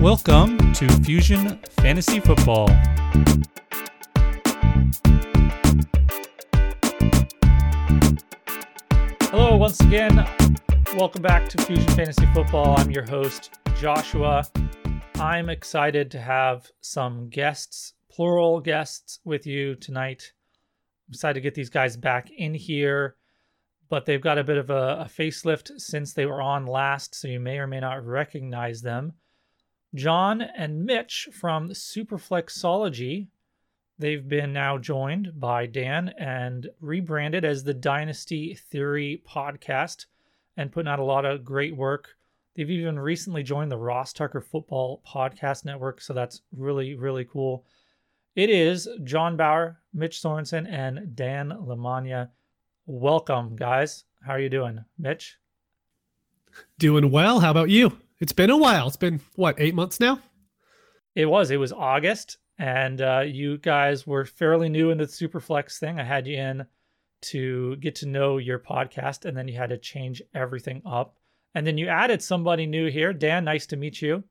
Welcome to Fusion Fantasy Football. Hello, once again. Welcome back to Fusion Fantasy Football. I'm your host, Joshua. I'm excited to have some guests, plural guests, with you tonight. I'm excited to get these guys back in here, but they've got a bit of a, a facelift since they were on last, so you may or may not recognize them. John and Mitch from Superflexology. They've been now joined by Dan and rebranded as the Dynasty Theory podcast and putting out a lot of great work. They've even recently joined the Ross Tucker Football Podcast Network, so that's really, really cool. It is John Bauer, Mitch Sorensen, and Dan Lamagna. Welcome, guys. How are you doing, Mitch? Doing well. How about you? It's been a while. It's been what eight months now. It was. It was August, and uh, you guys were fairly new into the Superflex thing. I had you in to get to know your podcast, and then you had to change everything up. And then you added somebody new here. Dan, nice to meet you.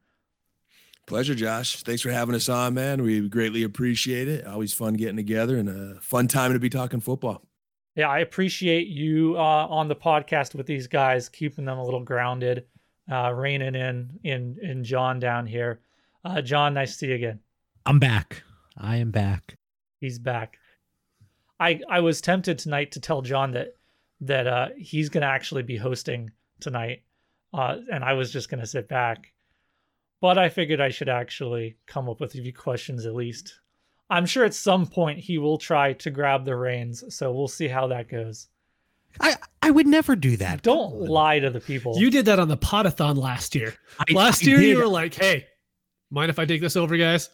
Pleasure, Josh. Thanks for having us on, man. We greatly appreciate it. Always fun getting together and a fun time to be talking football. Yeah, I appreciate you uh, on the podcast with these guys, keeping them a little grounded, uh, reining in in in John down here. Uh, John, nice to see you again. I'm back. I am back. He's back. I I was tempted tonight to tell John that that uh, he's going to actually be hosting tonight, uh, and I was just going to sit back. But I figured I should actually come up with a few questions at least. I'm sure at some point he will try to grab the reins, so we'll see how that goes. I I would never do that. Don't lie to the people. You did that on the podathon last year. I- last I year did. you were like, "Hey, mind if I take this over, guys?"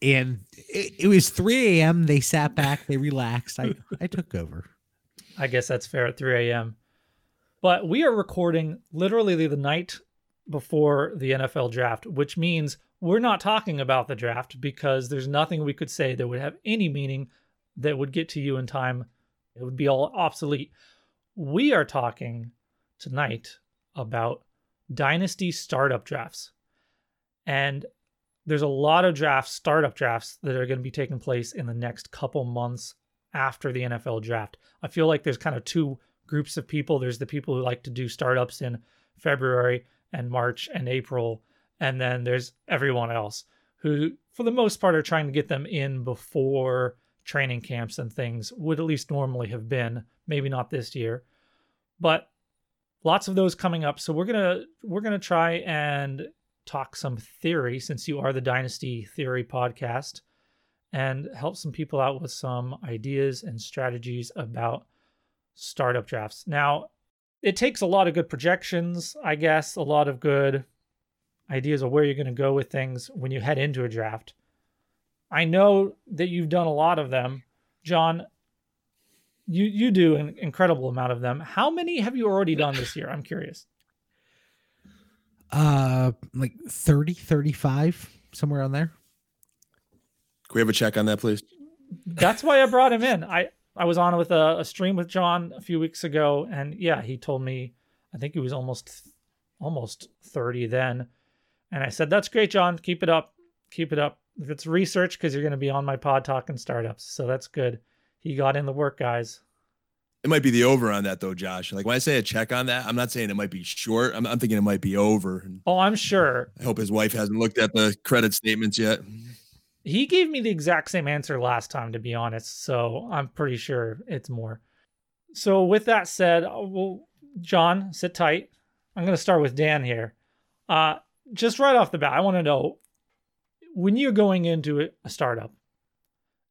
And it, it was 3 a.m. They sat back. They relaxed. I I took over. I guess that's fair at 3 a.m. But we are recording literally the night before the NFL draft, which means we're not talking about the draft because there's nothing we could say that would have any meaning that would get to you in time. It would be all obsolete. We are talking tonight about dynasty startup drafts. And there's a lot of drafts, startup drafts, that are going to be taking place in the next couple months after the NFL draft. I feel like there's kind of two groups of people. There's the people who like to do startups in February and March and April, and then there's everyone else who, for the most part, are trying to get them in before training camps and things would at least normally have been. Maybe not this year, but lots of those coming up. So we're gonna we're gonna try and talk some theory since you are the Dynasty Theory podcast and help some people out with some ideas and strategies about startup drafts. Now, it takes a lot of good projections, I guess, a lot of good ideas of where you're going to go with things when you head into a draft. I know that you've done a lot of them. John, you you do an incredible amount of them. How many have you already done this year? I'm curious. Uh, like 30, 35, somewhere on there. Can we have a check on that, please? That's why I brought him in. I I was on with a, a stream with John a few weeks ago, and yeah, he told me I think he was almost almost 30 then. And I said, That's great, John. Keep it up. Keep it up. If it's research, because you're going to be on my pod talking startups. So that's good. He got in the work, guys. It might be the over on that though, Josh. Like when I say a check on that, I'm not saying it might be short. I'm, I'm thinking it might be over. Oh, I'm sure. I hope his wife hasn't looked at the credit statements yet. He gave me the exact same answer last time, to be honest. So I'm pretty sure it's more. So with that said, uh, well, John, sit tight. I'm going to start with Dan here. Uh, just right off the bat, I want to know when you're going into a startup,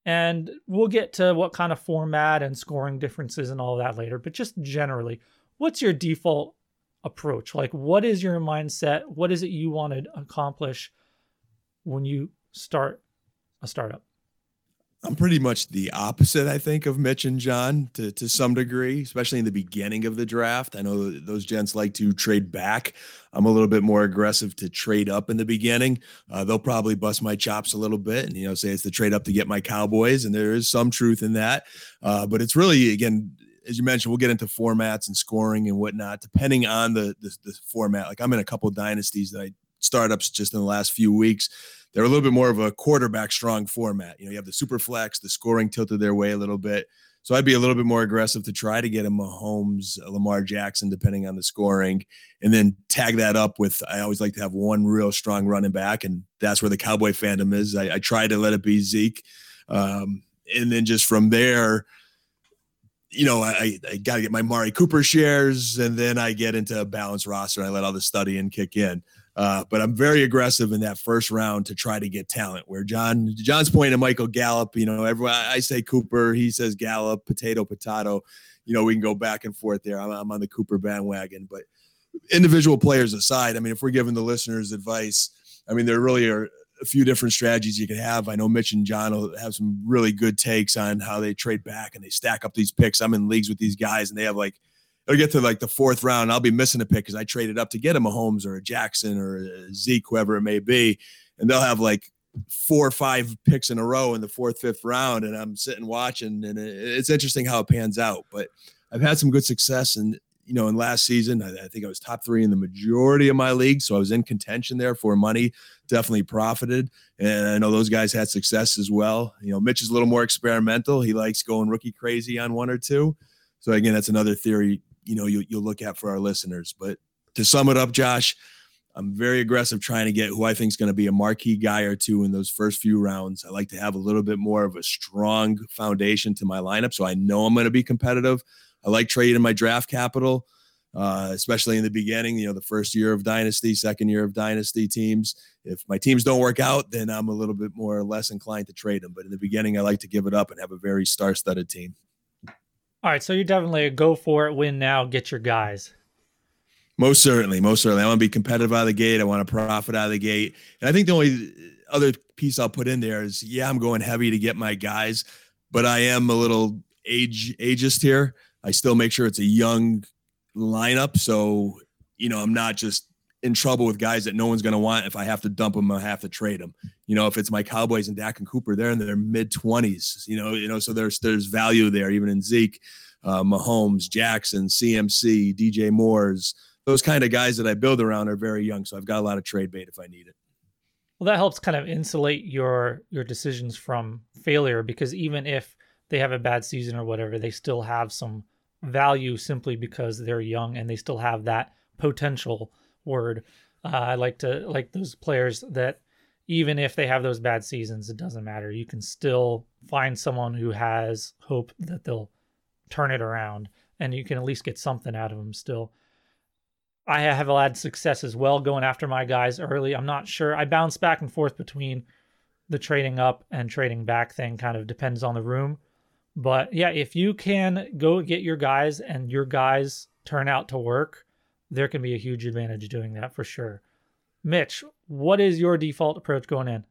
and we'll get to what kind of format and scoring differences and all that later. But just generally, what's your default approach? Like, what is your mindset? What is it you want to accomplish when you start a startup? I'm pretty much the opposite, I think, of Mitch and John to, to some degree, especially in the beginning of the draft. I know those gents like to trade back. I'm a little bit more aggressive to trade up in the beginning. Uh, they'll probably bust my chops a little bit and, you know, say it's the trade up to get my Cowboys. And there is some truth in that. Uh, but it's really, again, as you mentioned, we'll get into formats and scoring and whatnot, depending on the, the, the format. Like I'm in a couple dynasties that I startups just in the last few weeks. They're a little bit more of a quarterback strong format. You know, you have the super flex, the scoring tilted their way a little bit. So I'd be a little bit more aggressive to try to get a Mahomes, a Lamar Jackson, depending on the scoring, and then tag that up with. I always like to have one real strong running back, and that's where the Cowboy fandom is. I, I try to let it be Zeke, um, and then just from there, you know, I, I got to get my Amari Cooper shares, and then I get into a balanced roster, and I let all the study and kick in. Uh, but I'm very aggressive in that first round to try to get talent. Where John John's pointing to Michael Gallup, you know, everyone I say Cooper, he says Gallup, potato, potato. You know, we can go back and forth there. I'm, I'm on the Cooper bandwagon, but individual players aside, I mean, if we're giving the listeners advice, I mean, there really are a few different strategies you can have. I know Mitch and John will have some really good takes on how they trade back and they stack up these picks. I'm in leagues with these guys, and they have like they'll get to like the fourth round. I'll be missing a pick because I traded up to get a Mahomes or a Jackson or a Zeke, whoever it may be. And they'll have like four or five picks in a row in the fourth, fifth round. And I'm sitting watching, and it's interesting how it pans out. But I've had some good success. And, you know, in last season, I think I was top three in the majority of my league. So I was in contention there for money, definitely profited. And I know those guys had success as well. You know, Mitch is a little more experimental. He likes going rookie crazy on one or two. So again, that's another theory you know you, you'll look at for our listeners. But to sum it up, Josh, I'm very aggressive trying to get who I think is going to be a marquee guy or two in those first few rounds. I like to have a little bit more of a strong foundation to my lineup, so I know I'm going to be competitive. I like trading my draft capital, uh, especially in the beginning. You know, the first year of dynasty, second year of dynasty teams. If my teams don't work out, then I'm a little bit more or less inclined to trade them. But in the beginning, I like to give it up and have a very star-studded team. All right, so you're definitely a go for it, win now, get your guys. Most certainly, most certainly. I want to be competitive out of the gate. I want to profit out of the gate. And I think the only other piece I'll put in there is, yeah, I'm going heavy to get my guys, but I am a little age ageist here. I still make sure it's a young lineup, so you know I'm not just in trouble with guys that no one's going to want. If I have to dump them, I have to trade them. You know, if it's my Cowboys and Dak and Cooper, they're in their mid twenties. You know, you know, so there's there's value there, even in Zeke, uh, Mahomes, Jackson, CMC, DJ Moore's. Those kind of guys that I build around are very young, so I've got a lot of trade bait if I need it. Well, that helps kind of insulate your your decisions from failure because even if they have a bad season or whatever, they still have some value simply because they're young and they still have that potential word. Uh, I like to like those players that even if they have those bad seasons, it doesn't matter. You can still find someone who has hope that they'll turn it around, and you can at least get something out of them still. I have had success as well going after my guys early. I'm not sure. I bounce back and forth between the trading up and trading back thing, kind of depends on the room. But yeah, if you can go get your guys and your guys turn out to work, there can be a huge advantage doing that for sure. Mitch, what is your default approach going in?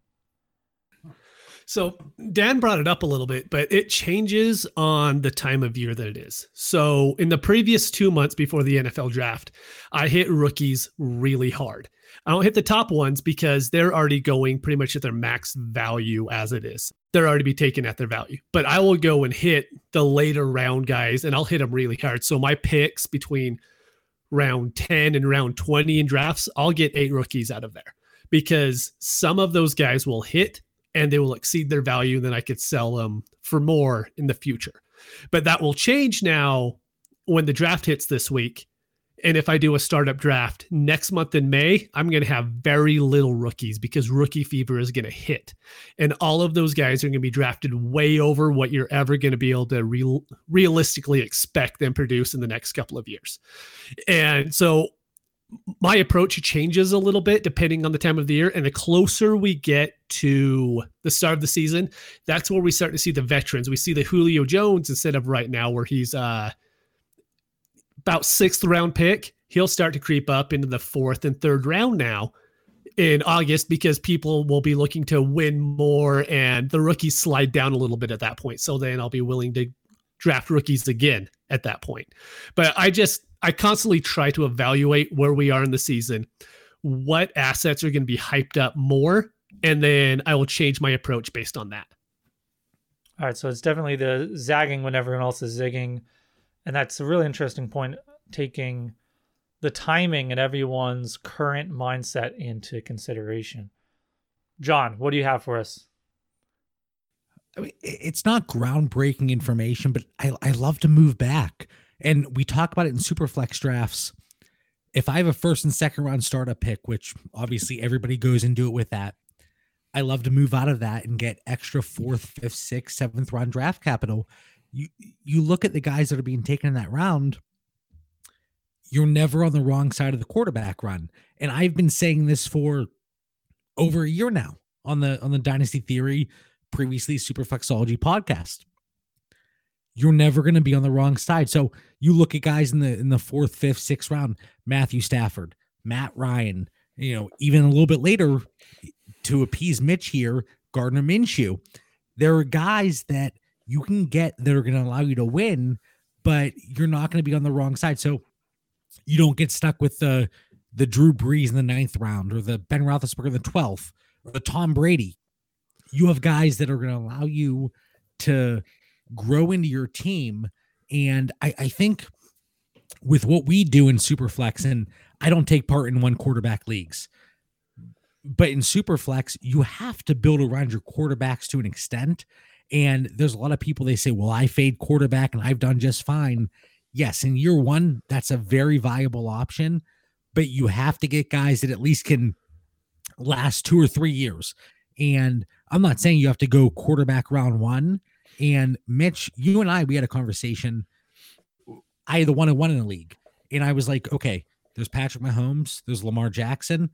So Dan brought it up a little bit, but it changes on the time of year that it is. So in the previous two months before the NFL draft, I hit rookies really hard. I don't hit the top ones because they're already going pretty much at their max value as it is. They're already be taken at their value. But I will go and hit the later round guys and I'll hit them really hard. So my picks between round 10 and round 20 in drafts, I'll get eight rookies out of there because some of those guys will hit and they will exceed their value. And then I could sell them for more in the future. But that will change now when the draft hits this week and if I do a startup draft next month in May, I'm going to have very little rookies because rookie fever is going to hit. And all of those guys are going to be drafted way over what you're ever going to be able to real, realistically expect them produce in the next couple of years. And so my approach changes a little bit depending on the time of the year. And the closer we get to the start of the season, that's where we start to see the veterans. We see the Julio Jones instead of right now where he's, uh, about sixth round pick. He'll start to creep up into the fourth and third round now in August because people will be looking to win more and the rookies slide down a little bit at that point. So then I'll be willing to draft rookies again at that point. But I just I constantly try to evaluate where we are in the season, what assets are going to be hyped up more, and then I will change my approach based on that. All right, so it's definitely the zagging when everyone else is zigging and that's a really interesting point taking the timing and everyone's current mindset into consideration. John, what do you have for us? I mean, it's not groundbreaking information, but I, I love to move back. And we talk about it in super flex drafts. If I have a first and second round startup pick, which obviously everybody goes into it with that, I love to move out of that and get extra fourth, fifth, sixth, seventh round draft capital. You you look at the guys that are being taken in that round, you're never on the wrong side of the quarterback run. And I've been saying this for over a year now on the on the Dynasty Theory, previously Superflexology podcast. You're never going to be on the wrong side. So you look at guys in the in the fourth, fifth, sixth round, Matthew Stafford, Matt Ryan, you know, even a little bit later, to appease Mitch here, Gardner Minshew. There are guys that you can get that are going to allow you to win, but you're not going to be on the wrong side. So you don't get stuck with the the Drew Brees in the ninth round or the Ben Roethlisberger in the twelfth or the Tom Brady. You have guys that are going to allow you to grow into your team, and I, I think with what we do in Superflex, and I don't take part in one quarterback leagues but in Superflex, you have to build around your quarterbacks to an extent. And there's a lot of people they say, well, I fade quarterback and I've done just fine. Yes, in year one, that's a very viable option, but you have to get guys that at least can last two or three years. And I'm not saying you have to go quarterback round one. And Mitch, you and I, we had a conversation. I had the one and one in the league. And I was like, okay, there's Patrick Mahomes, there's Lamar Jackson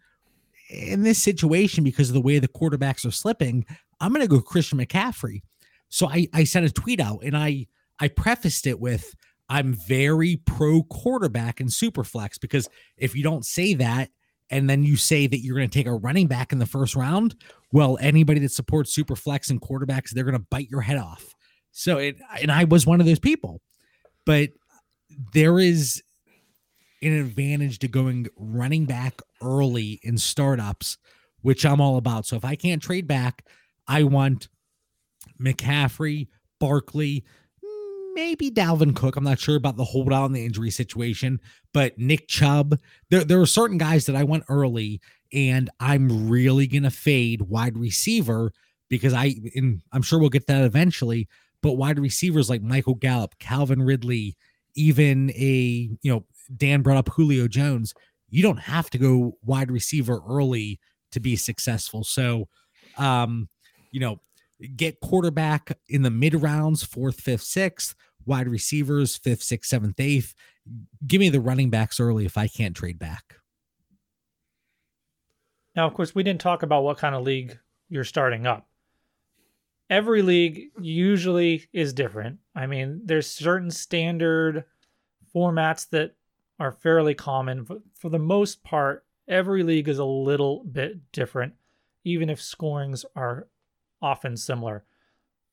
in this situation, because of the way the quarterbacks are slipping, I'm going to go Christian McCaffrey. So I, I sent a tweet out and I, I prefaced it with, I'm very pro quarterback in Superflex because if you don't say that and then you say that you're going to take a running back in the first round, well, anybody that supports Superflex and quarterbacks, they're going to bite your head off. So it, and I was one of those people, but there is an advantage to going running back early in startups, which I'm all about. So if I can't trade back, I want McCaffrey, Barkley, maybe Dalvin Cook. I'm not sure about the holdout in the injury situation, but Nick Chubb. There, there are certain guys that I went early, and I'm really gonna fade wide receiver because I, and I'm sure we'll get that eventually. But wide receivers like Michael Gallup, Calvin Ridley, even a you know Dan brought up Julio Jones. You don't have to go wide receiver early to be successful. So, um, you know, get quarterback in the mid rounds, fourth, fifth, sixth, wide receivers, fifth, sixth, seventh, eighth. Give me the running backs early if I can't trade back. Now, of course, we didn't talk about what kind of league you're starting up. Every league usually is different. I mean, there's certain standard formats that are fairly common. But for the most part, every league is a little bit different, even if scorings are often similar.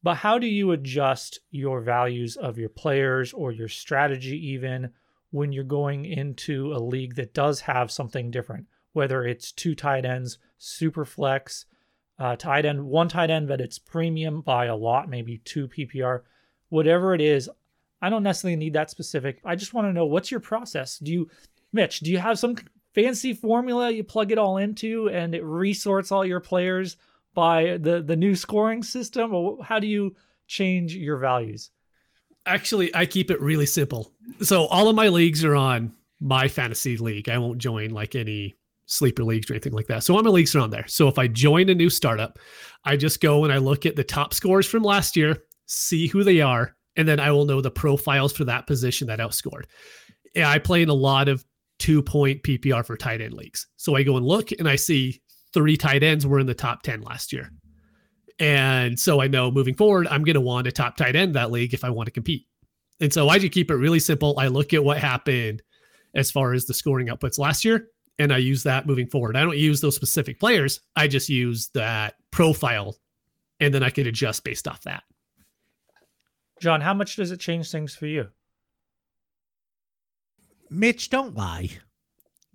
But how do you adjust your values of your players or your strategy, even when you're going into a league that does have something different? Whether it's two tight ends, super flex, uh, tight end, one tight end, but it's premium by a lot, maybe two PPR, whatever it is, I don't necessarily need that specific. I just want to know what's your process. Do you, Mitch, do you have some fancy formula you plug it all into and it resorts all your players by the the new scoring system, or how do you change your values? Actually, I keep it really simple. So all of my leagues are on my fantasy league. I won't join like any sleeper leagues or anything like that. So all my leagues are on there. So if I join a new startup, I just go and I look at the top scores from last year, see who they are, and then I will know the profiles for that position that outscored. Yeah, I play in a lot of two point PPR for tight end leagues. So I go and look and I see three tight ends were in the top 10 last year. And so I know moving forward, I'm going to want a top tight end that league if I want to compete. And so I just keep it really simple. I look at what happened as far as the scoring outputs last year, and I use that moving forward. I don't use those specific players. I just use that profile, and then I can adjust based off that. John, how much does it change things for you? Mitch, don't lie.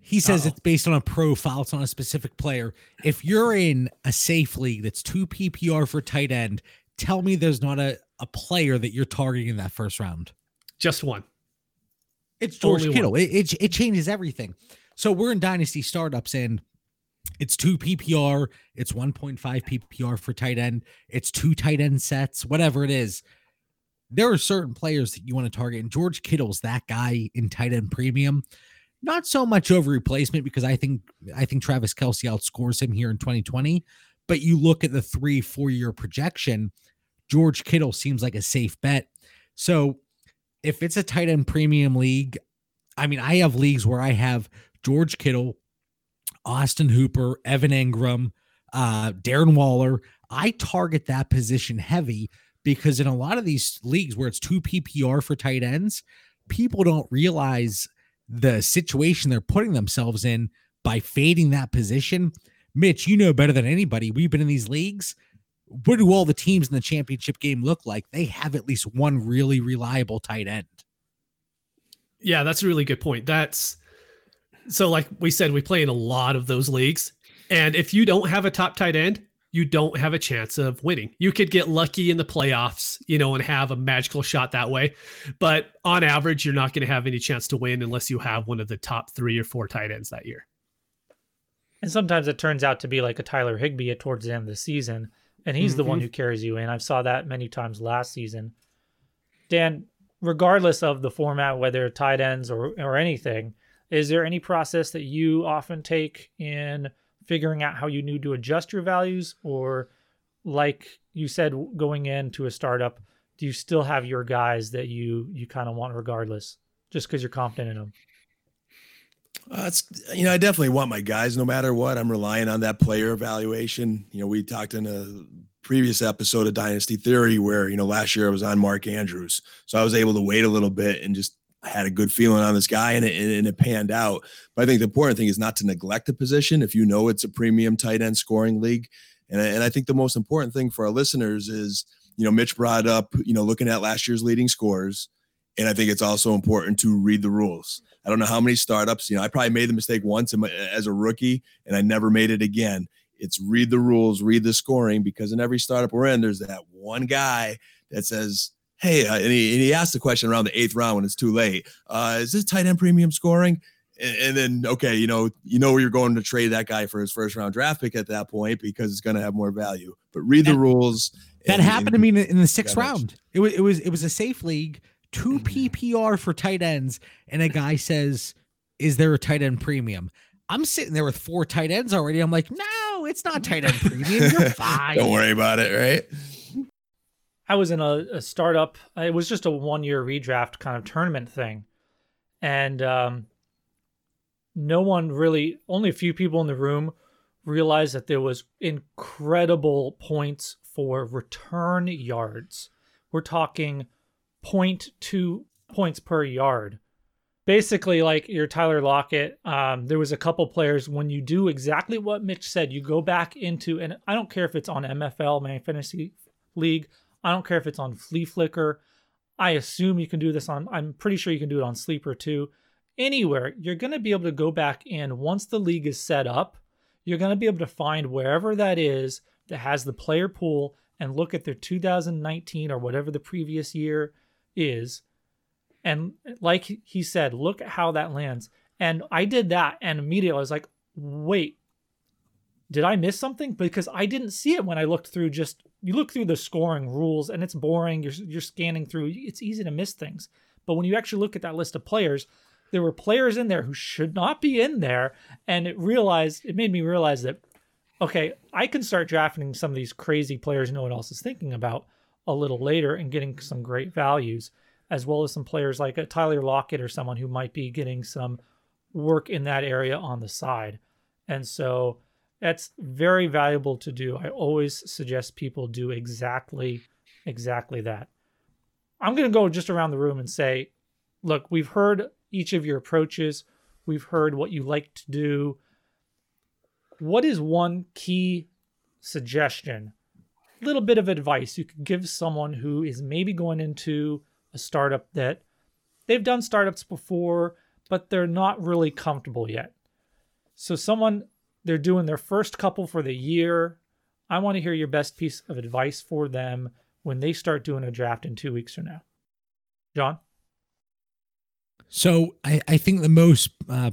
He says Uh-oh. it's based on a profile, it's on a specific player. If you're in a safe league that's two PPR for tight end, tell me there's not a, a player that you're targeting in that first round. Just one. It's George Only Kittle. It, it it changes everything. So we're in dynasty startups and it's two PPR, it's 1.5 PPR for tight end, it's two tight end sets, whatever it is. There are certain players that you want to target, and George Kittle's that guy in tight end premium. Not so much over replacement because I think I think Travis Kelce outscores him here in 2020. But you look at the three, four year projection, George Kittle seems like a safe bet. So if it's a tight end premium league, I mean, I have leagues where I have George Kittle, Austin Hooper, Evan Engram, uh, Darren Waller. I target that position heavy because in a lot of these leagues where it's two PPR for tight ends, people don't realize the situation they're putting themselves in by fading that position. Mitch, you know better than anybody. We've been in these leagues. What do all the teams in the championship game look like? They have at least one really reliable tight end. Yeah, that's a really good point. That's so, like we said, we play in a lot of those leagues. And if you don't have a top tight end, you don't have a chance of winning. You could get lucky in the playoffs, you know, and have a magical shot that way. But on average, you're not going to have any chance to win unless you have one of the top three or four tight ends that year. And sometimes it turns out to be like a Tyler Higbee at towards the end of the season, and he's the one mm-hmm. who carries you in. I've saw that many times last season. Dan, regardless of the format, whether tight ends or or anything, is there any process that you often take in figuring out how you need to adjust your values, or like you said, going into a startup, do you still have your guys that you you kind of want regardless, just because you're confident in them? Uh, it's you know I definitely want my guys no matter what. I'm relying on that player evaluation. You know we talked in a previous episode of Dynasty Theory where you know last year I was on Mark Andrews, so I was able to wait a little bit and just had a good feeling on this guy and it, and it panned out. But I think the important thing is not to neglect the position if you know it's a premium tight end scoring league. And, and I think the most important thing for our listeners is, you know, Mitch brought up, you know, looking at last year's leading scores. And I think it's also important to read the rules. I don't know how many startups, you know, I probably made the mistake once as a rookie and I never made it again. It's read the rules, read the scoring, because in every startup we're in, there's that one guy that says, hey, uh, and, he, and he asked the question around the eighth round when it's too late. Uh, is this tight end premium scoring? And, and, then, okay, you know, you know you're going to trade that guy for his first round draft pick at that point because it's going to have more value. But read the rules. That and, happened to me in the, in the sixth round. It was it was it was a safe league, two PPR for tight ends, and a guy says, "Is there a tight end premium?" I'm sitting there with four tight ends already. I'm like, no, it's not tight end premium. You're fine. Don't worry about it, right? I was in a, a startup. It was just a one year redraft kind of tournament thing. And um, no one really, only a few people in the room realized that there was incredible points for return yards. We're talking 0.2 points per yard. Basically, like your Tyler Lockett, um, there was a couple players when you do exactly what Mitch said, you go back into, and I don't care if it's on MFL, My Fantasy League, I don't care if it's on Fleaflicker. I assume you can do this on, I'm pretty sure you can do it on Sleeper too. Anywhere, you're going to be able to go back in once the league is set up. You're going to be able to find wherever that is that has the player pool and look at their 2019 or whatever the previous year is. And like he said, look at how that lands. And I did that and immediately I was like, wait, did I miss something? Because I didn't see it when I looked through just you look through the scoring rules and it's boring. You're you're scanning through. It's easy to miss things. But when you actually look at that list of players, there were players in there who should not be in there, and it realized it made me realize that okay, I can start drafting some of these crazy players no one else is thinking about a little later and getting some great values, as well as some players like a Tyler Lockett or someone who might be getting some work in that area on the side. And so that's very valuable to do. I always suggest people do exactly exactly that. I'm going to go just around the room and say, look, we've heard each of your approaches. We've heard what you like to do. What is one key suggestion? Little bit of advice you could give someone who is maybe going into a startup that they've done startups before, but they're not really comfortable yet. So, someone they're doing their first couple for the year. I want to hear your best piece of advice for them when they start doing a draft in two weeks from now. John? So I, I think the most uh,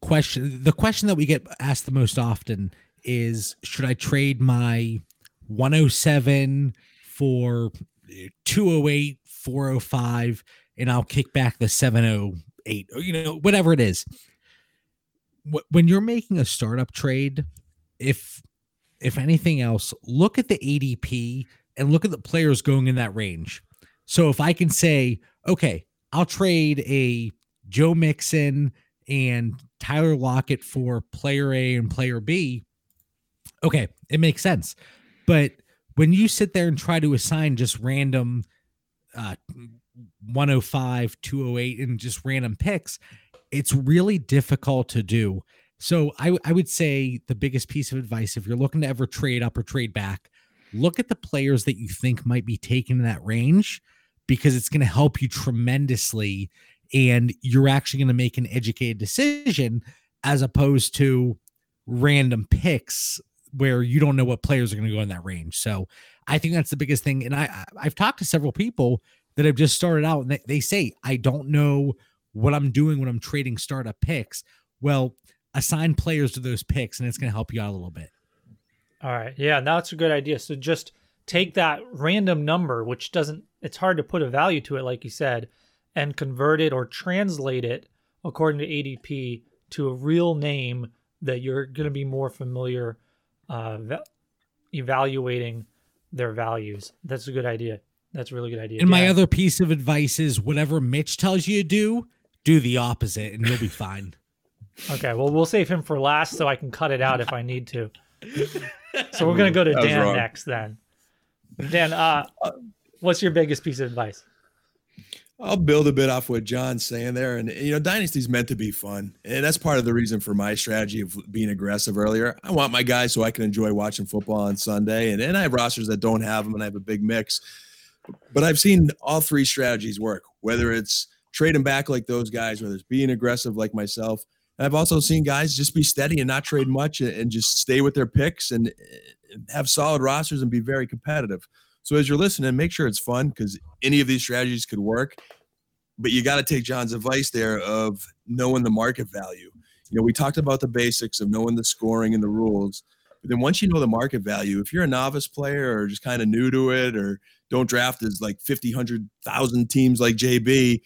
question, the question that we get asked the most often is, should I trade my 107 for 208, 405, and I'll kick back the 708, or you know, whatever it is. When you're making a startup trade, if if anything else, look at the ADP and look at the players going in that range. So if I can say, okay, I'll trade a Joe Mixon and Tyler Lockett for player A and player B. Okay, it makes sense. But when you sit there and try to assign just random uh, 105, 208, and just random picks, it's really difficult to do. So I, would say the biggest piece of advice if you're looking to ever trade up or trade back, look at the players that you think might be taken in that range because it's going to help you tremendously and you're actually going to make an educated decision as opposed to random picks where you don't know what players are going to go in that range. So I think that's the biggest thing. And I I've talked to several people that have just started out and they, they say I don't know what I'm doing when I'm trading startup picks. Well, assign players to those picks and it's going to help you out a little bit. All right. Yeah, that's a good idea. So just take that random number, which doesn't, it's hard to put a value to it, like you said, and convert it or translate it according to ADP to a real name that you're going to be more familiar uh, evaluating their values. That's a good idea. That's a really good idea. And yeah. my other piece of advice is whatever Mitch tells you to do, do the opposite and you'll be fine. okay, well, we'll save him for last so I can cut it out if I need to. So we're going to go to Dan next then. Dan, uh, what's your biggest piece of advice? I'll build a bit off what John's saying there. And, you know, Dynasty's meant to be fun. And that's part of the reason for my strategy of being aggressive earlier. I want my guys so I can enjoy watching football on Sunday. And, and I have rosters that don't have them, and I have a big mix. But I've seen all three strategies work, whether it's trading back like those guys, whether it's being aggressive like myself. And I've also seen guys just be steady and not trade much and just stay with their picks and have solid rosters and be very competitive. So as you're listening, make sure it's fun because any of these strategies could work. But you got to take John's advice there of knowing the market value. You know, we talked about the basics of knowing the scoring and the rules. But then once you know the market value, if you're a novice player or just kind of new to it or don't draft as like 50, 100,000 teams like JB,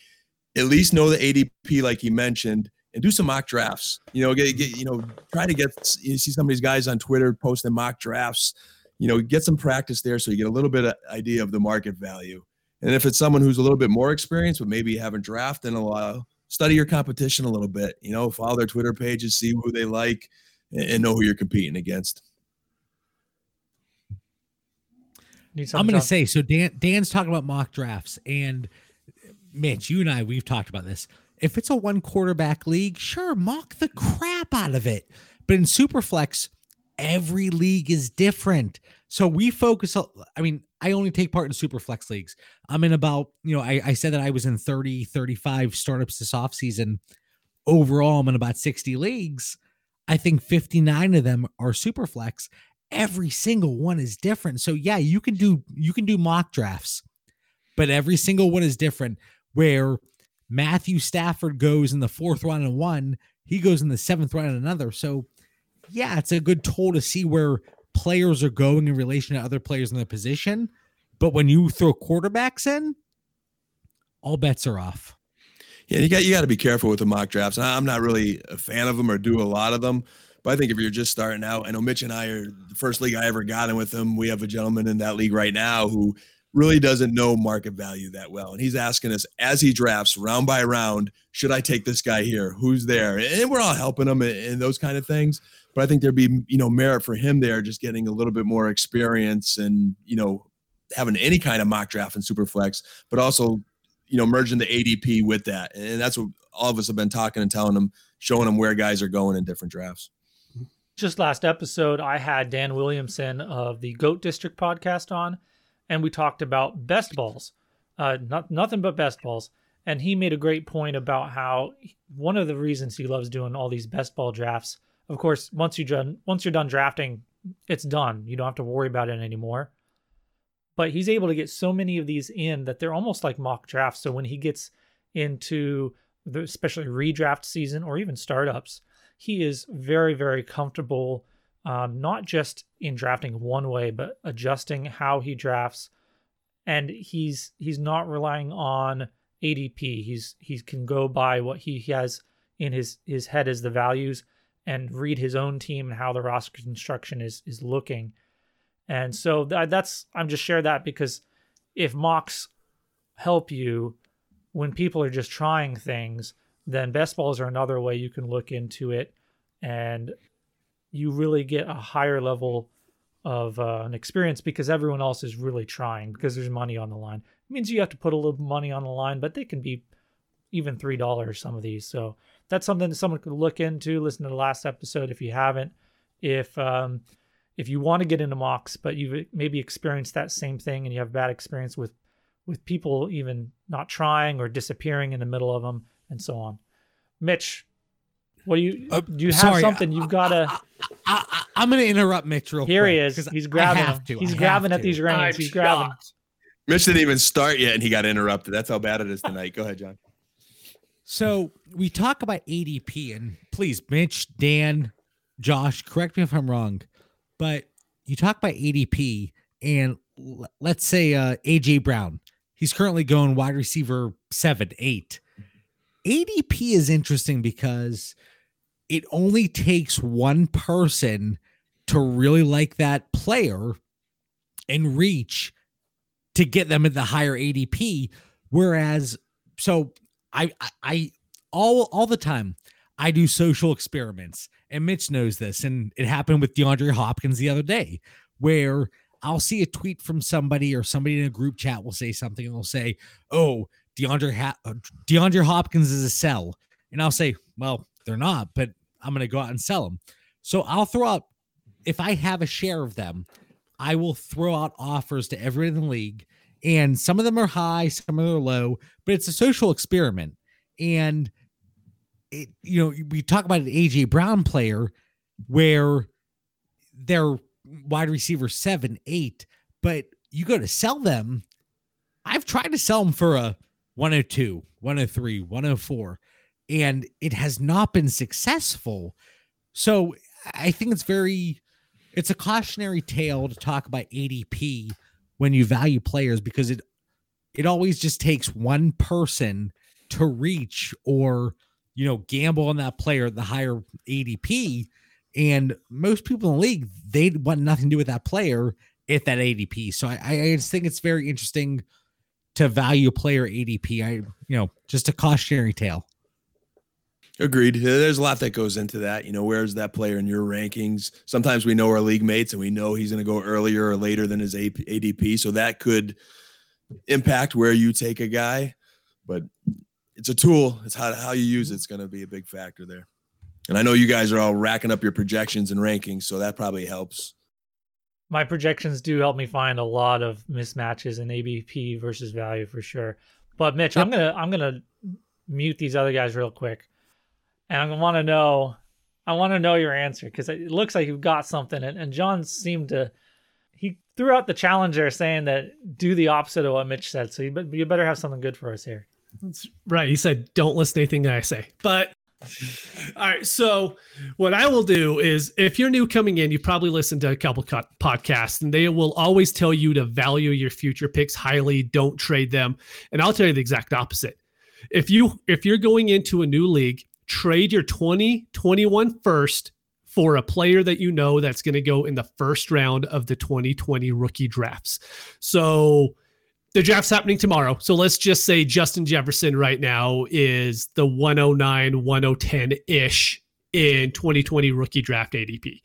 at least know the ADP like he mentioned and do some mock drafts. You know, get, get you know, try to get you see some of these guys on Twitter posting mock drafts you know, get some practice there so you get a little bit of idea of the market value. And if it's someone who's a little bit more experienced, but maybe you haven't drafted in a while, study your competition a little bit. You know, follow their Twitter pages, see who they like, and know who you're competing against. I'm going to say so. Dan Dan's talking about mock drafts, and Mitch, you and I, we've talked about this. If it's a one quarterback league, sure, mock the crap out of it. But in Superflex, every league is different. So we focus, I mean, I only take part in Superflex leagues. I'm in about, you know, I, I said that I was in 30, 35 startups this offseason. Overall, I'm in about 60 leagues. I think 59 of them are Superflex. Every single one is different. So yeah, you can do you can do mock drafts, but every single one is different. Where Matthew Stafford goes in the fourth round in one, he goes in the seventh round in another. So yeah, it's a good tool to see where players are going in relation to other players in the position. But when you throw quarterbacks in, all bets are off. Yeah, you got you got to be careful with the mock drafts. I'm not really a fan of them or do a lot of them. But I think if you're just starting out, I know Mitch and I are the first league I ever got in with him. We have a gentleman in that league right now who really doesn't know market value that well. And he's asking us as he drafts round by round, should I take this guy here? Who's there? And we're all helping him and those kind of things but I think there'd be you know merit for him there, just getting a little bit more experience and you know having any kind of mock draft in Superflex, but also you know merging the ADP with that, and that's what all of us have been talking and telling them, showing them where guys are going in different drafts. Just last episode, I had Dan Williamson of the Goat District podcast on, and we talked about best balls, uh, not nothing but best balls. And he made a great point about how one of the reasons he loves doing all these best ball drafts of course, once you done once you're done drafting, it's done. You don't have to worry about it anymore. But he's able to get so many of these in that they're almost like mock drafts. So when he gets into the especially redraft season or even startups, he is very, very comfortable, um, not just in drafting one way, but adjusting how he drafts. And he's he's not relying on ADP. He's he can go by what he has in his his head as the values and read his own team and how the roster construction is is looking. And so that, that's I'm just share that because if mocks help you when people are just trying things, then best balls are another way you can look into it and you really get a higher level of uh, an experience because everyone else is really trying because there's money on the line. It means you have to put a little money on the line, but they can be even three dollars some of these. So that's something that someone could look into. Listen to the last episode if you haven't. If um, if you want to get into mocks, but you've maybe experienced that same thing and you have bad experience with with people even not trying or disappearing in the middle of them and so on. Mitch, what do you uh, do? You have sorry, something you've got to. I, am going to interrupt Mitch real Here quick. he is. He's grabbing. To, He's I grabbing at these reins. He's grabbing. Mitch didn't even start yet, and he got interrupted. That's how bad it is tonight. Go ahead, John. So we talk about ADP, and please, Mitch, Dan, Josh, correct me if I'm wrong, but you talk about ADP, and let's say uh, AJ Brown He's currently going wide receiver seven, eight. ADP is interesting because it only takes one person to really like that player and reach to get them at the higher ADP. Whereas, so I, I, all, all the time, I do social experiments, and Mitch knows this, and it happened with DeAndre Hopkins the other day, where I'll see a tweet from somebody or somebody in a group chat will say something and they'll say, "Oh, DeAndre ha- uh, DeAndre Hopkins is a sell," and I'll say, "Well, they're not, but I'm going to go out and sell them." So I'll throw out if I have a share of them, I will throw out offers to everyone in the league, and some of them are high, some of them are low, but it's a social experiment, and it you know we talk about an AJ Brown player where they're wide receiver seven, eight, but you go to sell them. I've tried to sell them for a 102, 103, 104, and it has not been successful. So I think it's very, it's a cautionary tale to talk about ADP when you value players because it, it always just takes one person to reach or, you know, gamble on that player the higher ADP and most people in the league, they want nothing to do with that player at that ADP. So I, I just think it's very interesting to value player ADP. I, you know, just a cautionary tale. Agreed. There's a lot that goes into that. You know, where's that player in your rankings? Sometimes we know our league mates and we know he's going to go earlier or later than his ADP. So that could impact where you take a guy. But it's a tool. It's how, how you use it. It's going to be a big factor there. And I know you guys are all racking up your projections and rankings, so that probably helps. My projections do help me find a lot of mismatches in ADP versus value for sure. But Mitch. I'm gonna I'm gonna mute these other guys real quick, and I want to know I want to know your answer because it looks like you've got something. And, and John seemed to he threw out the challenge there, saying that do the opposite of what Mitch said. So you, you better have something good for us here. That's right. He said, "Don't listen to anything that I say." But all right. So, what I will do is if you're new coming in, you probably listened to a couple podcasts, and they will always tell you to value your future picks highly, don't trade them. And I'll tell you the exact opposite. If you if you're going into a new league, trade your 2021 first for a player that you know that's going to go in the first round of the 2020 rookie drafts. So, the draft's happening tomorrow. So let's just say Justin Jefferson right now is the 109, 110 ish in 2020 rookie draft ADP.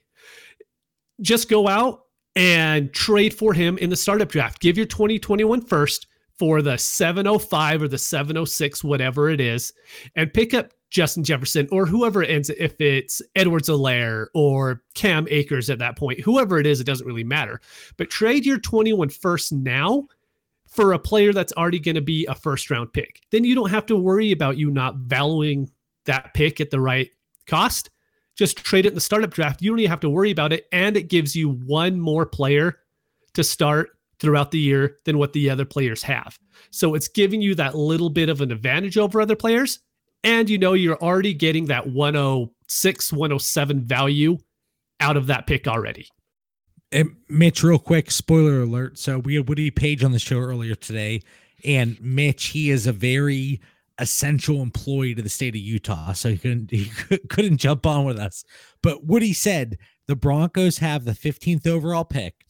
Just go out and trade for him in the startup draft. Give your 2021 first for the 705 or the 706, whatever it is, and pick up Justin Jefferson or whoever it ends, if it's Edwards-Helaire or Cam Akers at that point, whoever it is, it doesn't really matter. But trade your 21 first now for a player that's already going to be a first round pick. Then you don't have to worry about you not valuing that pick at the right cost. Just trade it in the startup draft. You don't even have to worry about it. And it gives you one more player to start throughout the year than what the other players have. So it's giving you that little bit of an advantage over other players. And you know, you're already getting that 106, 107 value out of that pick already. And Mitch, real quick, spoiler alert. So we had Woody Page on the show earlier today, and Mitch, he is a very essential employee to the state of Utah, so he couldn't he couldn't jump on with us. But Woody said the Broncos have the 15th overall pick.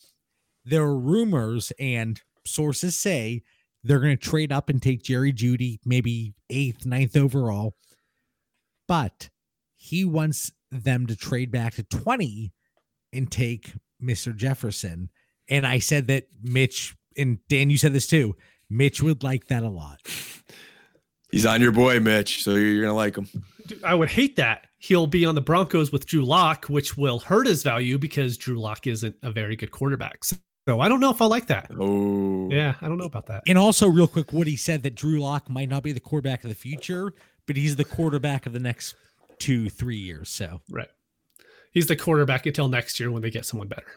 There are rumors and sources say they're going to trade up and take Jerry Jeudy, maybe eighth, ninth overall. But he wants them to trade back to 20 and take Mr. Jefferson. And I said that Mitch, and Dan, you said this too. Mitch would like that a lot. He's on your boy, Mitch. So you're gonna like him. I would hate that. He'll be on the Broncos with Drew Lock, which will hurt his value because Drew Lock isn't a very good quarterback. So I don't know if I like that. Oh, Yeah, I don't know about that. And also, real quick, Woody said that Drew Lock might not be the quarterback of the future, but he's the quarterback of the next two, three years. So Right. He's the quarterback until next year when they get someone better.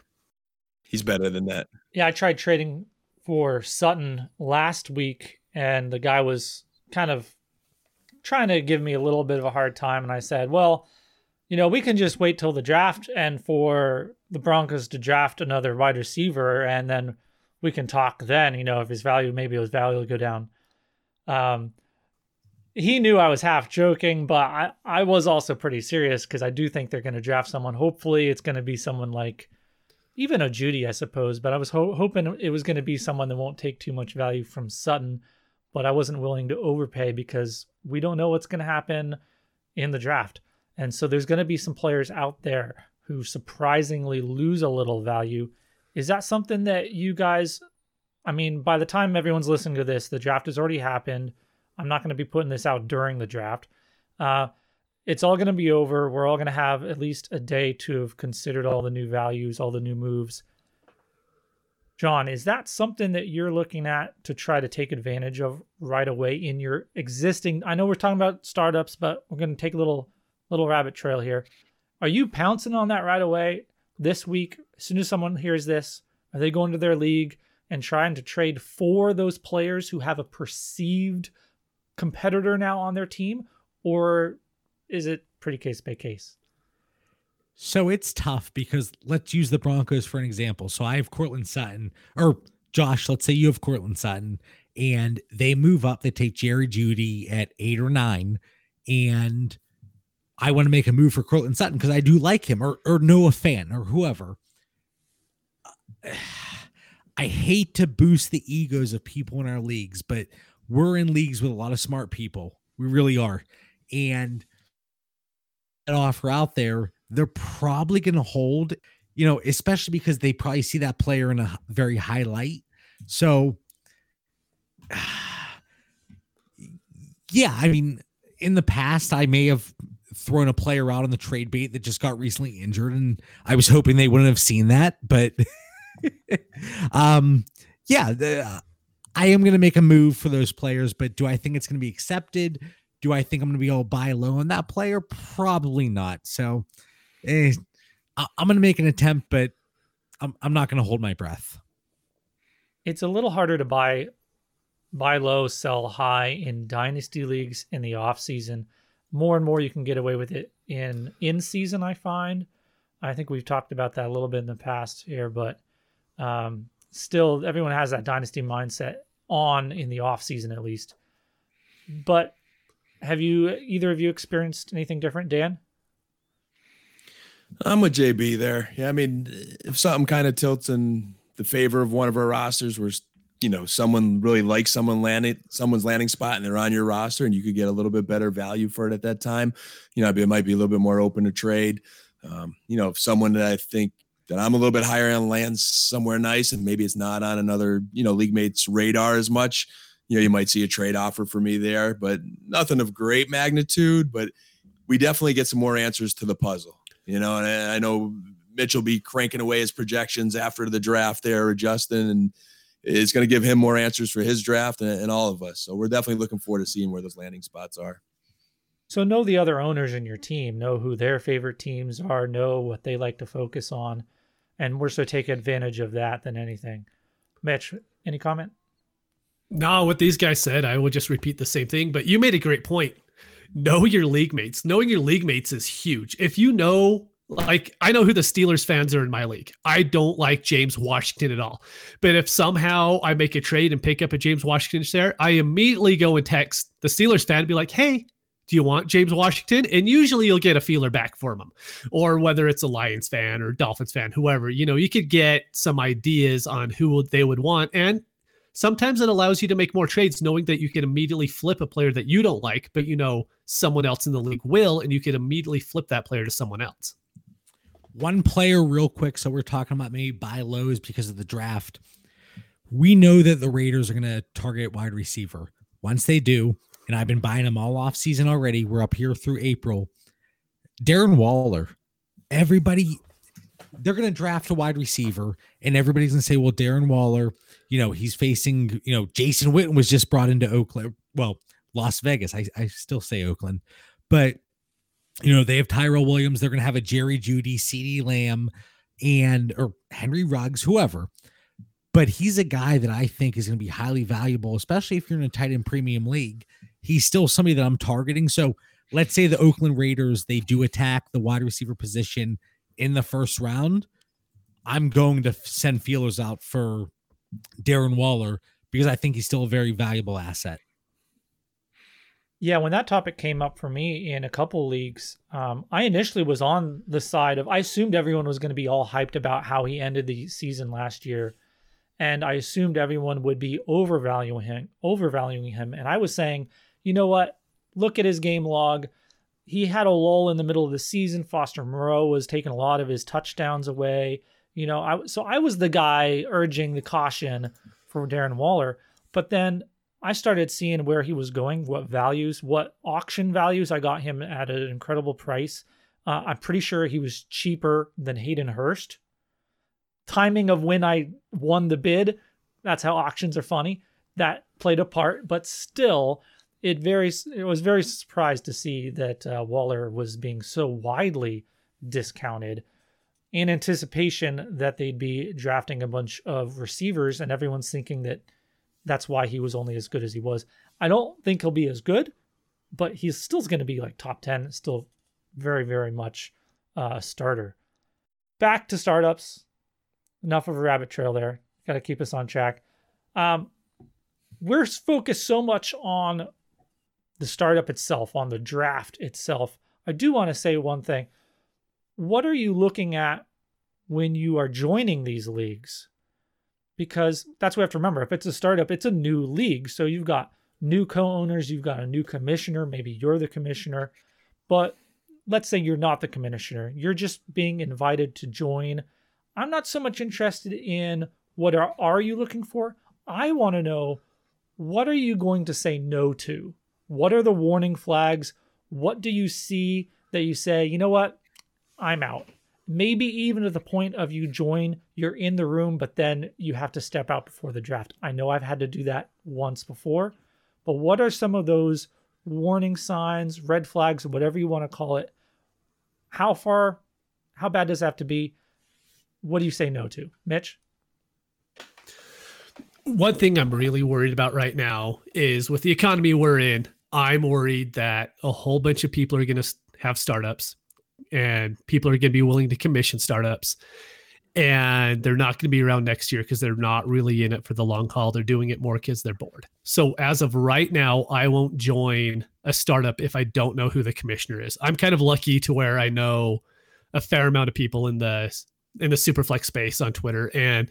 he's better than that. Yeah, I tried trading for Sutton last week, and the guy was kind of trying to give me a little bit of a hard time. And I said, well, you know, we can just wait till the draft and for the Broncos to draft another wide receiver, and then we can talk then, you know, if his value, maybe his value will go down. Um, he knew I was half joking, but I, I was also pretty serious because I do think they're going to draft someone. Hopefully, it's going to be someone like even a Jeudy, I suppose. But I was ho- hoping it was going to be someone that won't take too much value from Sutton. But I wasn't willing to overpay because we don't know what's going to happen in the draft. And so there's going to be some players out there who surprisingly lose a little value. Is that something that you guys, I mean, by the time everyone's listening to this, the draft has already happened. I'm not going to be putting this out during the draft. Uh, it's all going to be over. We're all going to have at least a day to have considered all the new values, all the new moves. John, is that something that you're looking at to try to take advantage of right away in your existing? I know we're talking about startups, but we're going to take a little little rabbit trail here. Are you pouncing on that right away this week? As soon as someone hears this, are they going to their league and trying to trade for those players who have a perceived competitor now on their team, or is it pretty case by case? So it's tough because let's use the Broncos for an example. So I have Courtland Sutton, or Josh, let's say you have Courtland Sutton, and they move up. They take Jerry Jeudy at eight or nine, and I want to make a move for Courtland Sutton because I do like him, or or Noah Fant, or whoever. I hate to boost the egos of people in our leagues, but we're in leagues with a lot of smart people. We really are, and an offer out there they're probably going to hold, you know, especially because they probably see that player in a very high light. So, yeah, I mean, in the past, I may have thrown a player out on the trade bait that just got recently injured, and I was hoping they wouldn't have seen that. But, um, yeah, the, I am going to make a move for those players, but do I think it's going to be accepted? Do I think I'm going to be able to buy low on that player? Probably not. So, eh, I- I'm going to make an attempt, but I'm I'm not going to hold my breath. It's a little harder to buy buy low, sell high in dynasty leagues in the off season. More and more you can get away with it in in season, I find. I think we've talked about that a little bit in the past here, but um, still everyone has that dynasty mindset on in the off season at least. But have you either of you experienced anything different, Dan? I'm with JB there. Yeah, I mean, if something kind of tilts in the favor of one of our rosters, where you know someone really likes someone landing someone's landing spot and they're on your roster, and you could get a little bit better value for it at that time, you know, it might be a little bit more open to trade. Um, you know, if someone that I think that I'm a little bit higher on lands somewhere nice, and maybe it's not on another you know league mate's radar as much. You know, you might see a trade offer for me there, but nothing of great magnitude. But we definitely get some more answers to the puzzle you know, and I know Mitch will be cranking away his projections after the draft there, Justin, and it's going to give him more answers for his draft and, and, all of us. So we're definitely looking forward to seeing where those landing spots are. So know the other owners in your team, know who their favorite teams are, know what they like to focus on, and more so take advantage of that than anything. Mitch, any comment? No, what these guys said, I will just repeat the same thing. But you made a great point. Know your league mates. Knowing your league mates is huge. If you know, like, I know who the Steelers fans are in my league. I don't like James Washington at all. But if somehow I make a trade and pick up a James Washington share, I immediately go and text the Steelers fan and be like, hey, do you want James Washington? And usually you'll get a feeler back from them. or whether it's a Lions fan or Dolphins fan, whoever, you know, you could get some ideas on who they would want. And sometimes it allows you to make more trades knowing that you can immediately flip a player that you don't like, but you know someone else in the league will, and you can immediately flip that player to someone else. One player, real quick. So we're talking about maybe buy lows because of the draft. We know that the Raiders are going to target wide receiver. Once they do, and I've been buying them all off season already. We're up here through April. Darren Waller, everybody, they're going to draft a wide receiver, and everybody's going to say, well, Darren Waller, you know, he's facing, you know, Jason Witten was just brought into Oakland. Well, Las Vegas. I, I still say Oakland, but, you know, they have Tyrell Williams. They're going to have a Jerry Jeudy, CeeDee Lamb, and, or Henry Ruggs, whoever but he's a guy that I think is going to be highly valuable, especially if you're in a tight end premium league he's still somebody that I'm targeting. So let's say the Oakland Raiders they do attack the wide receiver position in the first round. I'm going to send feelers out for Darren Waller because I think he's still a very valuable asset. Yeah, when that topic came up for me in a couple leagues, um, I initially was on the side of I assumed everyone was going to be all hyped about how he ended the season last year, and I assumed everyone would be overvaluing him, overvaluing him, and I was saying you know what? Look at his game log. He had a lull in the middle of the season. Foster Moreau was taking a lot of his touchdowns away. You know, I so I was the guy urging the caution for Darren Waller, but then I started seeing where he was going, what values, what auction values. I got him at an incredible price. Uh, I'm pretty sure he was cheaper than Hayden Hurst. Timing of when I won the bid, that's how auctions are funny. That played a part, but still, it very it was very surprised to see that uh, Waller was being so widely discounted in anticipation that they'd be drafting a bunch of receivers and everyone's thinking that that's why he was only as good as he was. I don't think he'll be as good, but he's still going to be like top 10, still very very much uh, a starter. Back to startups. Enough of a rabbit trail there. Got to keep us on track. Um, we're focused so much on the startup itself, on the draft itself, I do want to say one thing. What are you looking at when you are joining these leagues? Because that's what we have to remember. If it's a startup, it's a new league. So you've got new co owners, you've got a new commissioner, maybe you're the commissioner. But let's say you're not the commissioner, you're just being invited to join. I'm not so much interested in what are, are you looking for. I want to know what are you going to say no to? What are the warning flags? What do you see that you say, you know what? I'm out. Maybe even to the point of you join, you're in the room, but then you have to step out before the draft. I know I've had to do that once before, but what are some of those warning signs, red flags, whatever you want to call it? How far, how bad does it have to be? What do you say no to? Mitch? One thing I'm really worried about right now is with the economy we're in, I'm worried that a whole bunch of people are going to have startups and people are going to be willing to commission startups and they're not going to be around next year because they're not really in it for the long haul. They're doing it more because they're bored. So as of right now, I won't join a startup if I don't know who the commissioner is. I'm kind of lucky to where I know a fair amount of people in the in the superflex space on Twitter and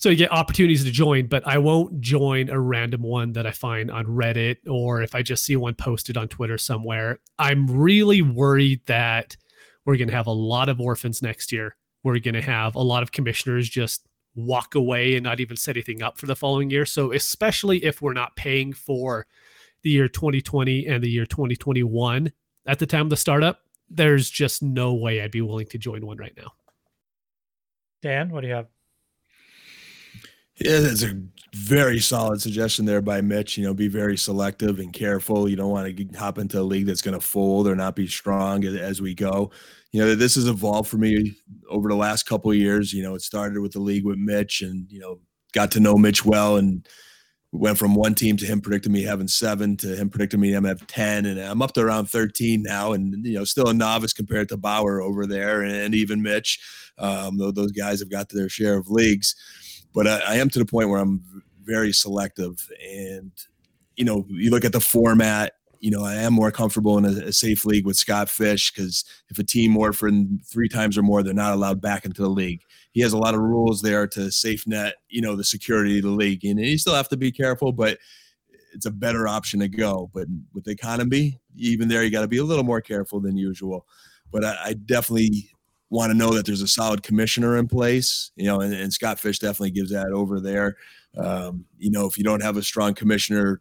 so you get opportunities to join, but I won't join a random one that I find on Reddit or if I just see one posted on Twitter somewhere. I'm really worried that we're going to have a lot of orphans next year. We're going to have a lot of commissioners just walk away and not even set anything up for the following year. So, especially if we're not paying for the year 2020 and the year 2021 at the time of the startup, there's just no way I'd be willing to join one right now. Dan, what do you have? Yeah, that's a very solid suggestion there by Mitch. You know, be very selective and careful. You don't want to hop into a league that's going to fold or not be strong as we go. You know, this has evolved for me over the last couple years. You know, it started with the league with Mitch, and you know, got to know Mitch well and went from one team to him predicting me having seven to him predicting me I'm have 10 and I'm up to around 13 now and you know still a novice compared to Bauer over there and, even Mitch um, those guys have got their share of leagues but I, I am to the point where I'm very selective and you know you look at the format you know, I am more comfortable in a, a safe league with Scott Fish because if a team orphaned three times or more, they're not allowed back into the league. He has a lot of rules there to safe net, you know, the security of the league, and you still have to be careful, but it's a better option to go. But with the economy, even there, you got to be a little more careful than usual. But I, I definitely want to know that there's a solid commissioner in place, you know, and, and Scott Fish definitely gives that over there. Um, you know, if you don't have a strong commissioner,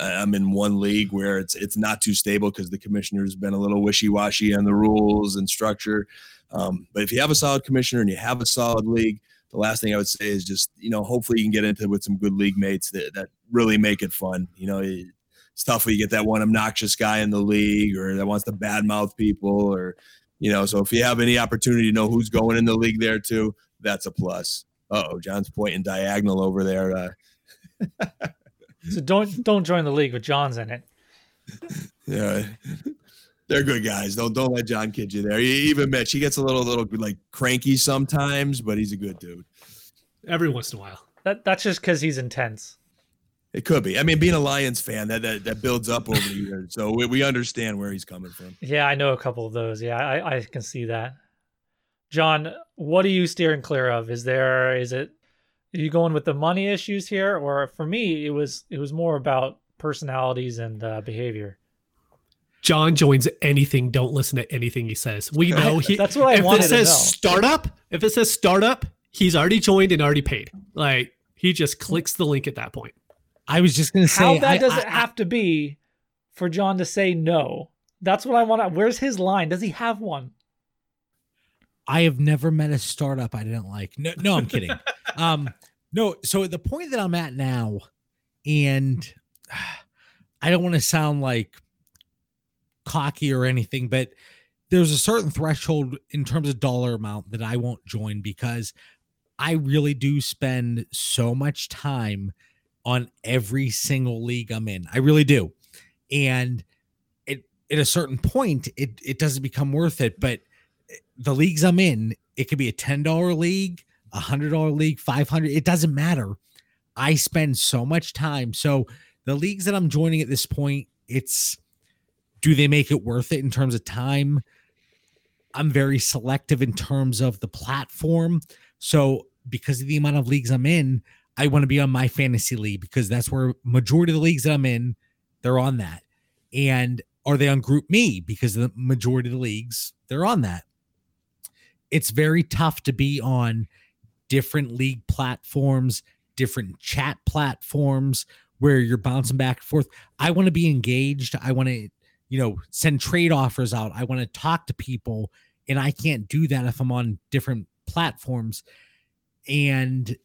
I'm in one league where it's it's not too stable because the commissioner's been a little wishy washy on the rules and structure. Um, but if you have a solid commissioner and you have a solid league, the last thing I would say is just you know hopefully you can get into it with some good league mates that that really make it fun. You know, it's tough when you get that one obnoxious guy in the league or that wants to badmouth people or you know. So if you have any opportunity to know who's going in the league there too, that's a plus. oh, John's pointing diagonal over there. Uh, So don't don't join the league with John's in it. Yeah. They're good guys. Don't don't let John kid you there. Even Mitch, he gets a little little like cranky sometimes, but he's a good dude. Every once in a while. That that's just because he's intense. It could be. I mean, being a Lions fan, that that, that builds up over the years, so we, we understand where he's coming from. Yeah, I know a couple of those. Yeah, I, I can see that. John, what are you steering clear of? Is there is it are you going with the money issues here, or for me, it was it was more about personalities and uh, behavior. John joins anything. Don't listen to anything he says. We know he. That's what I if wanted it says to know. startup, if it says startup, he's already joined and already paid. Like he just clicks the link at that point. I was just going to say, how bad I- does I- it have to be for John to say no? That's what I want. To. Where's his line? Does he have one? I have never met a startup I didn't like. No, no, I'm kidding. um, no, so the point that I'm at now, and I don't want to sound like cocky or anything, but there's a certain threshold in terms of dollar amount that I won't join because I really do spend so much time on every single league I'm in. I really do. And it at a certain point it it doesn't become worth it, but eh, the leagues I'm in, it could be a $10 league, a $100 league, 500, it doesn't matter. I spend so much time. So the leagues that I'm joining at this point, it's do they make it worth it in terms of time? I'm very selective in terms of the platform. So because of the amount of leagues I'm in, I want to be on my fantasy league because that's where majority of the leagues that I'm in, they're on that. And are they on GroupMe because the majority of the leagues they're on that. It's very tough to be on different league platforms, different chat platforms where you're bouncing back and forth. I want to be engaged. I want to, you know, send trade offers out. I want to talk to people and I can't do that if I'm on different platforms. And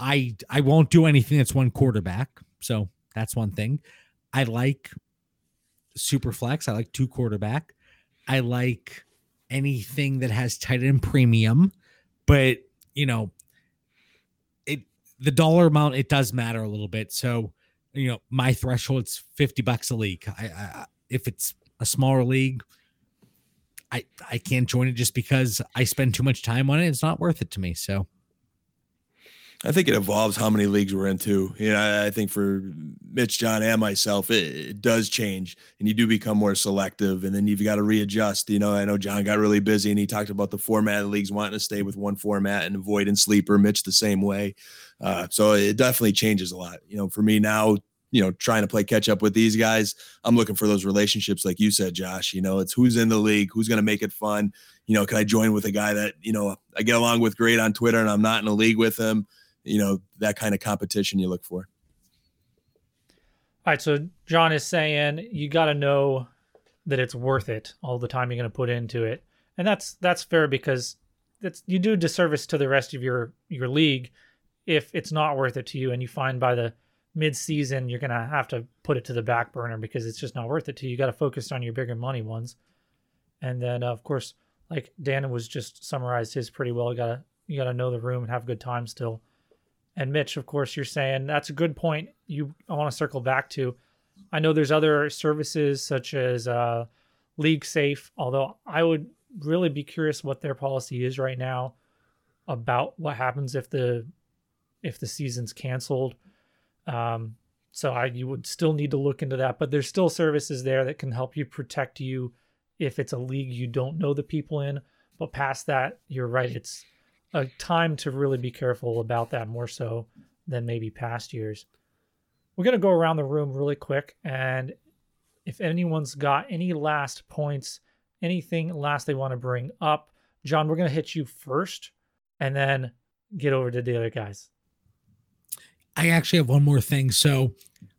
I I won't do anything that's one quarterback. So that's one thing. I like super flex. I like two quarterback. I like anything that has tight end premium, but you know, it the dollar amount it does matter a little bit. So, you know, my threshold's 50 bucks a league. I, I if it's a smaller league, I I can't join it just because I spend too much time on it. It's not worth it to me. So I think it evolves how many leagues we're into. You know, I- think for Mitch, John, and myself, it, it does change, and you do become more selective, and then you've got to readjust. You know, I know John got really busy, and he talked about the format of leagues wanting to stay with one format and avoiding sleeper. Mitch the same way, uh, so it definitely changes a lot. You know, for me now, you know, trying to play catch up with these guys, I'm looking for those relationships, like you said, Josh. You know, it's who's in the league, who's going to make it fun. You know, can I join with a guy that you know I get along with great on Twitter, and I'm not in a league with him you know that kind of competition you look for All right, so John is saying you got to know that it's worth it all the time you're going to put into it, and that's that's fair because that's you do disservice to the rest of your your league if it's not worth it to you, and you find by the mid season you're going to have to put it to the back burner because it's just not worth it to you. You got to focus on your bigger money ones, and then uh, of course, like Dan was just summarized his pretty well. You gotta you gotta know the room and have a good time still. And Mitch, of course, you're saying that's a good point. You I want to circle back to. I know there's other services such as uh, LeagueSafe, although I would really be curious what their policy is right now about what happens if the if the season's canceled. Um, so I you would still need to look into that, but there's still services there that can help you protect you if it's a league you don't know the people in. But past that, you're right. It's a time to really be careful about that more so than maybe past years. We're gonna go around the room really quick, and if anyone's got any last points, anything last they want to bring up, John, we're gonna hit you first, and then get over to the other guys. I actually have one more thing. So,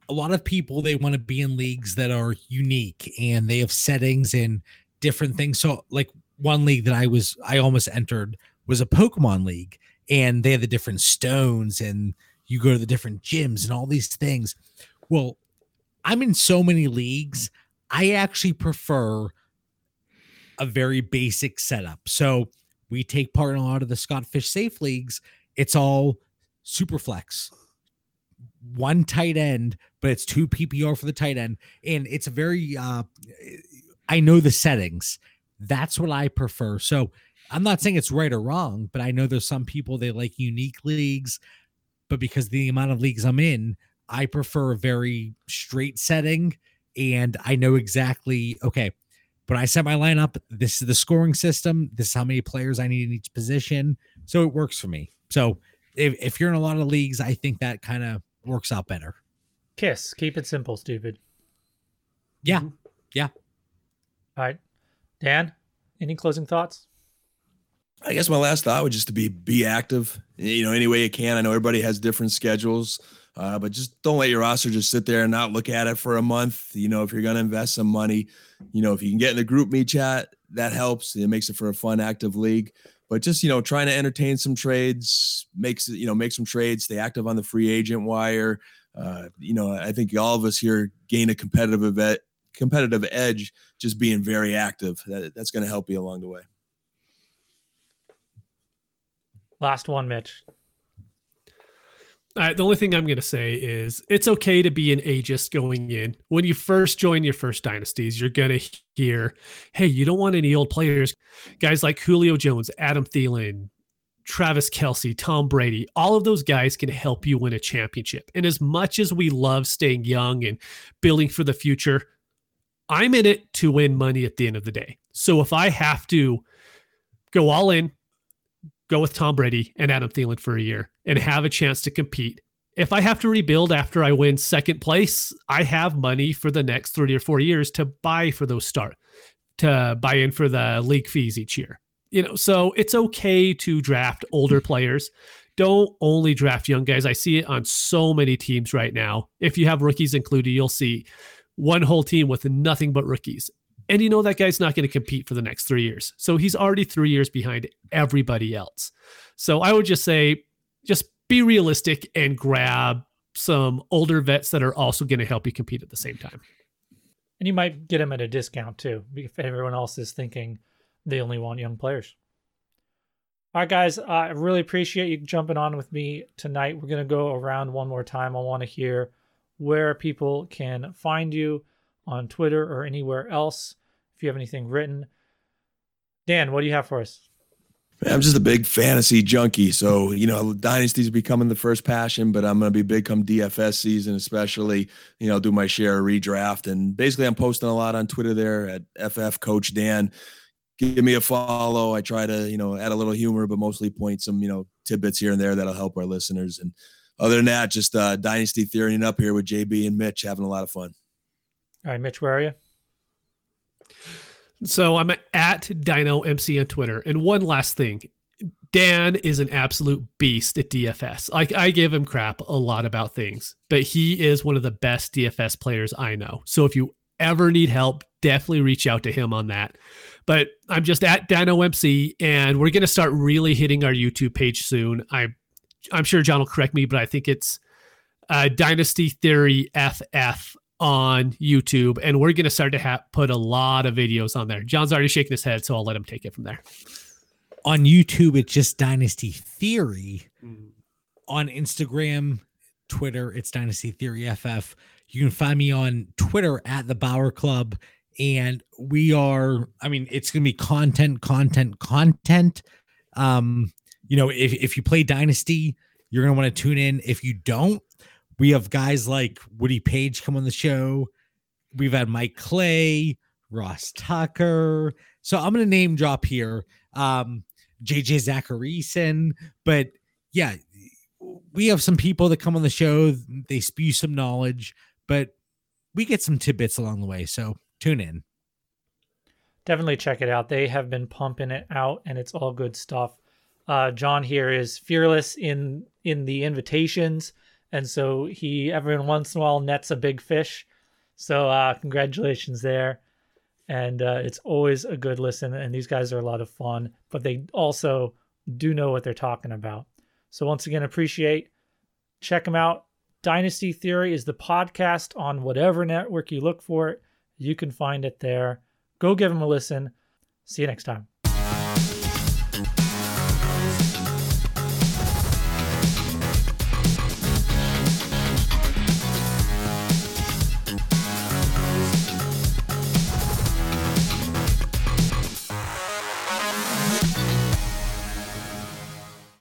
a lot of people they want to be in leagues that are unique and they have settings and different things. So, like one league that I was I almost entered was a Pokemon league, and they had the different stones, and you go to the different gyms and all these things. Well, I'm in so many leagues. I actually prefer a very basic setup. So we take part in a lot of the Scott Fish Safe leagues. It's all super flex one tight end, but it's two PPR for the tight end. And it's a very uh I know the settings. That's what I prefer. So I'm not saying it's right or wrong, but I know there's some people they like unique leagues, but because the amount of leagues I'm in, I prefer a very straight setting and I know exactly okay. When I set my lineup, this is the scoring system. This is how many players I need in each position. So it works for me. So if, if you're in a lot of leagues, I think that kind of works out better. Kiss. Keep it simple, stupid. Yeah. Mm-hmm. Yeah. All right. Dan, any closing thoughts? I guess my last thought would just to be be active, you know, any way you can. I know everybody has different schedules, uh, but just don't let your roster just sit there and not look at it for a month. You know, if you're going to invest some money, you know, if you can get in the GroupMe chat, that helps. It makes it for a fun, active league. But just you know, trying to entertain some trades, makes you know, make some trades, stay active on the free agent wire. Uh, you know, I think all of us here gain a competitive event, competitive edge just being very active. That, that's going to help you along the way. Last one, Mitch. All right, the only thing I'm going to say is it's okay to be an ageist going in. When you first join your first dynasties, you're going to hear, hey, you don't want any old players. Guys like Julio Jones, Adam Thielen, Travis Kelce, Tom Brady, all of those guys can help you win a championship. And as much as we love staying young and building for the future, I'm in it to win money at the end of the day. So if I have to go all in, go with Tom Brady and Adam Thielen for a year and have a chance to compete. If I have to rebuild after I win second place, I have money for the next three or four years to buy for those start, to buy in for the league fees each year. You know, so it's okay to draft older hmm. players. Don't only draft young guys. I see it on so many teams right now. If you have rookies included, you'll see one whole team with nothing but rookies. And you know that guy's not going to compete for the next three years. So he's already three years behind everybody else. So I would just say, just be realistic and grab some older vets that are also going to help you compete at the same time. And you might get them at a discount too, if everyone else is thinking they only want young players. All right, guys, I really appreciate you jumping on with me tonight. We're going to go around one more time. I want to hear where people can find you on Twitter or anywhere else if you have anything written. Dan, what do you have for us? I'm just a big fantasy junkie. So, you know, dynasties becoming the first passion, but I'm going to be big come DFS season, especially, you know, do my share of redraft. And basically, I'm posting a lot on Twitter there at FF Coach Dan. Give me a follow. I try to, you know, add a little humor, but mostly point some, you know, tidbits here and there that'll help our listeners. And other than that, just uh, dynasty theorying up here with JB and Mitch, having a lot of fun. All right, Mitch, where are you? So I'm at Dino MC on Twitter. And one last thing. Dan is an absolute beast at DFS. Like I give him crap a lot about things, but he is one of the best DFS players I know. So if you ever need help, definitely reach out to him on that. But I'm just at Dino MC, and we're gonna start really hitting our YouTube page soon. I I'm sure John will correct me, but I think it's uh, Dynasty Theory FF on YouTube, and we're going to start to ha- put a lot of videos on there. John's already shaking his head, so I'll let him take it from there. On YouTube, it's just Dynasty Theory. Mm. on Instagram, Twitter, it's Dynasty Theory FF. You can find me on Twitter at the Bauer Club. And we are, I mean, it's going to be content, content, content. Um, you know, if, if you play Dynasty, you're going to want to tune in. If you don't, we have guys like Woody Page come on the show. We've had Mike Clay, Ross Tucker. So I'm going to name drop here. Um, JJ Zachariason, But yeah, we have some people that come on the show. They spew some knowledge, but we get some tidbits along the way. So tune in. Definitely check it out. They have been pumping it out, and it's all good stuff. Uh, John here is fearless in in the invitations, and so he every once in a while nets a big fish. So uh, congratulations there and uh, it's always a good listen. And these guys are a lot of fun, but they also do know what they're talking about. So once again, appreciate. Check them out. Dynasty Theory is the podcast on whatever network you look for it. You can find it there. Go give them a listen. See you next time.